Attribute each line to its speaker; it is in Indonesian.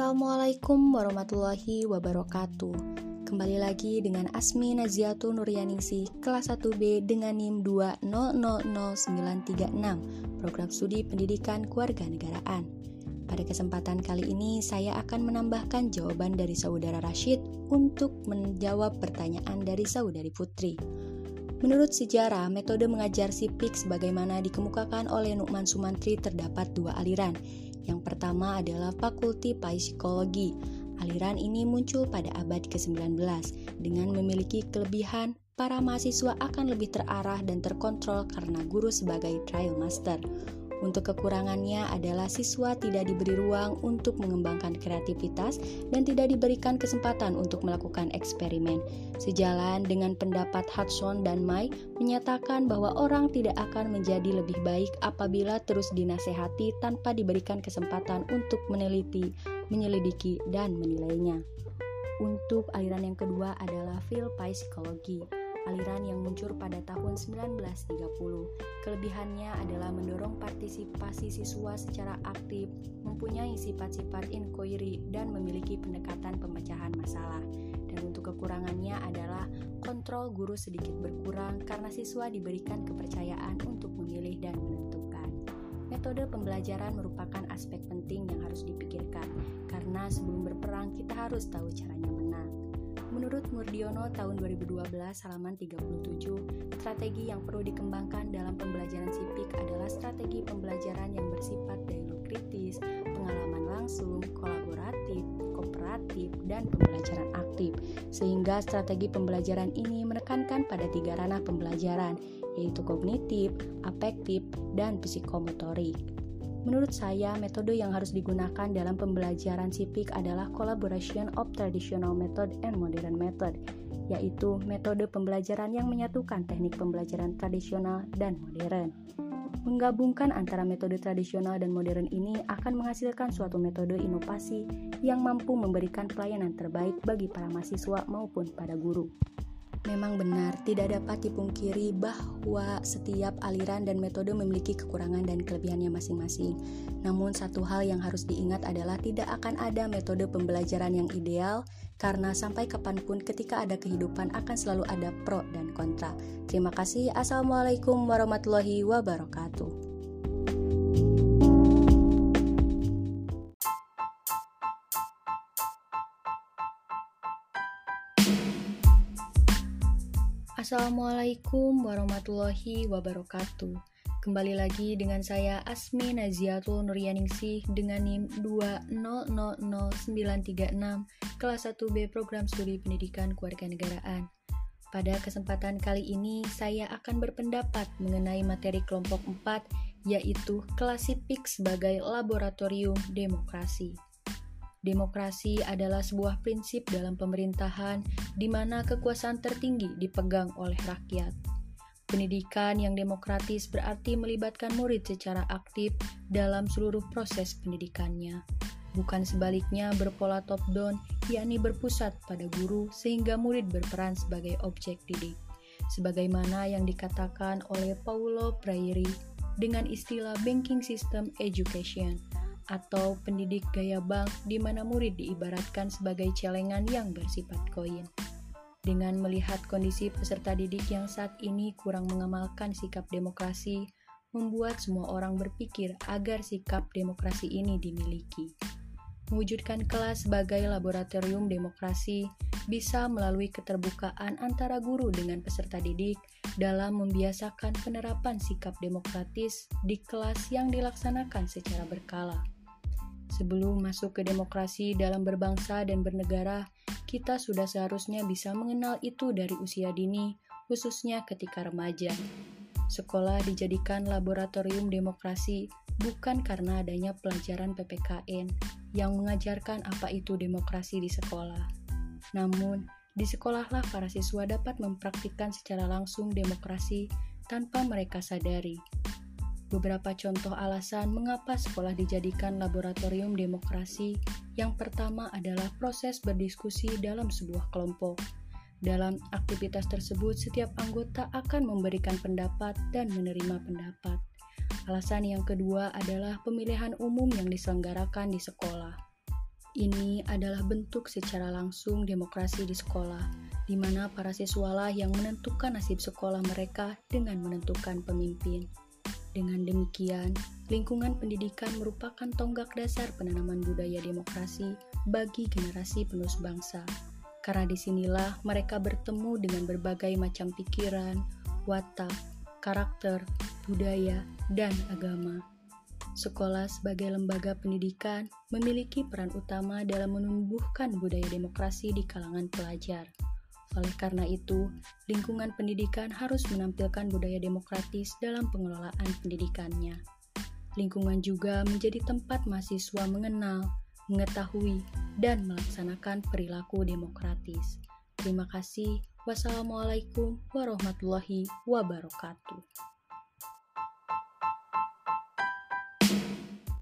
Speaker 1: Assalamualaikum warahmatullahi wabarakatuh. Kembali lagi dengan Asmi Naziatu Nuryaningsih Kelas 1B dengan NIM 2000936 Program Studi Pendidikan Kewarganegaraan Pada kesempatan kali ini saya akan menambahkan jawaban dari saudara Rashid Untuk menjawab pertanyaan dari saudari Putri. Menurut sejarah, metode mengajar sipik sebagaimana dikemukakan oleh Nukman Sumantri terdapat dua aliran, yang pertama adalah Fakulti Psikologi. Aliran ini muncul pada abad ke-19 dengan memiliki kelebihan para mahasiswa akan lebih terarah dan terkontrol karena guru sebagai trial master. Untuk kekurangannya adalah siswa tidak diberi ruang untuk mengembangkan kreativitas dan tidak diberikan kesempatan untuk melakukan eksperimen. Sejalan dengan pendapat Hudson dan Mai menyatakan bahwa orang tidak akan menjadi lebih baik apabila terus dinasehati tanpa diberikan kesempatan untuk meneliti, menyelidiki, dan menilainya. Untuk aliran yang kedua adalah Phil Psikologi aliran yang muncul pada tahun 1930. Kelebihannya adalah mendorong partisipasi siswa secara aktif, mempunyai sifat-sifat inquiry, dan memiliki pendekatan pemecahan masalah. Dan untuk kekurangannya adalah kontrol guru sedikit berkurang karena siswa diberikan kepercayaan untuk memilih dan menentukan. Metode pembelajaran merupakan aspek penting yang harus dipikirkan, karena sebelum berperang kita harus tahu caranya. Menurut Murdiono tahun 2012 halaman 37, strategi yang perlu dikembangkan dalam pembelajaran sipik adalah strategi pembelajaran yang bersifat dialog kritis, pengalaman langsung, kolaboratif, kooperatif, dan pembelajaran aktif. Sehingga strategi pembelajaran ini menekankan pada tiga ranah pembelajaran, yaitu kognitif, afektif, dan psikomotorik. Menurut saya, metode yang harus digunakan dalam pembelajaran sipik adalah collaboration of traditional method and modern method, yaitu metode pembelajaran yang menyatukan teknik pembelajaran tradisional dan modern. Menggabungkan antara metode tradisional dan modern ini akan menghasilkan suatu metode inovasi yang mampu memberikan pelayanan terbaik bagi para mahasiswa maupun pada guru. Memang benar, tidak dapat dipungkiri bahwa setiap aliran dan metode memiliki kekurangan dan kelebihannya masing-masing. Namun, satu hal yang harus diingat adalah tidak akan ada metode pembelajaran yang ideal, karena sampai kapan pun, ketika ada kehidupan, akan selalu ada pro dan kontra. Terima kasih. Assalamualaikum warahmatullahi wabarakatuh. Assalamualaikum warahmatullahi wabarakatuh Kembali lagi dengan saya Asmi Naziatul Nuryaningsih dengan NIM 2000936 kelas 1B Program Studi Pendidikan Kewarganegaraan. Pada kesempatan kali ini saya akan berpendapat mengenai materi kelompok 4 yaitu klasifik sebagai laboratorium demokrasi. Demokrasi adalah sebuah prinsip dalam pemerintahan di mana kekuasaan tertinggi dipegang oleh rakyat. Pendidikan yang demokratis berarti melibatkan murid secara aktif dalam seluruh proses pendidikannya, bukan sebaliknya berpola top-down, yakni berpusat pada guru sehingga murid berperan sebagai objek didik. Sebagaimana yang dikatakan oleh Paulo Freire dengan istilah banking system education – atau pendidik gaya bank di mana murid diibaratkan sebagai celengan yang bersifat koin. Dengan melihat kondisi peserta didik yang saat ini kurang mengamalkan sikap demokrasi, membuat semua orang berpikir agar sikap demokrasi ini dimiliki. Mewujudkan kelas sebagai laboratorium demokrasi bisa melalui keterbukaan antara guru dengan peserta didik dalam membiasakan penerapan sikap demokratis di kelas yang dilaksanakan secara berkala. Sebelum masuk ke demokrasi dalam berbangsa dan bernegara, kita sudah seharusnya bisa mengenal itu dari usia dini, khususnya ketika remaja. Sekolah dijadikan laboratorium demokrasi bukan karena adanya pelajaran PPKN yang mengajarkan apa itu demokrasi di sekolah. Namun, di sekolahlah para siswa dapat mempraktikkan secara langsung demokrasi tanpa mereka sadari. Beberapa contoh alasan mengapa sekolah dijadikan laboratorium demokrasi. Yang pertama adalah proses berdiskusi dalam sebuah kelompok. Dalam aktivitas tersebut, setiap anggota akan memberikan pendapat dan menerima pendapat. Alasan yang kedua adalah pemilihan umum yang diselenggarakan di sekolah. Ini adalah bentuk secara langsung demokrasi di sekolah, di mana para siswalah yang menentukan nasib sekolah mereka dengan menentukan pemimpin. Dengan demikian, lingkungan pendidikan merupakan tonggak dasar penanaman budaya demokrasi bagi generasi penerus bangsa. Karena di sinilah mereka bertemu dengan berbagai macam pikiran, watak, karakter, budaya, dan agama. Sekolah sebagai lembaga pendidikan memiliki peran utama dalam menumbuhkan budaya demokrasi di kalangan pelajar. Oleh karena itu, lingkungan pendidikan harus menampilkan budaya demokratis dalam pengelolaan pendidikannya. Lingkungan juga menjadi tempat mahasiswa mengenal, mengetahui, dan melaksanakan perilaku demokratis. Terima kasih. Wassalamualaikum warahmatullahi wabarakatuh.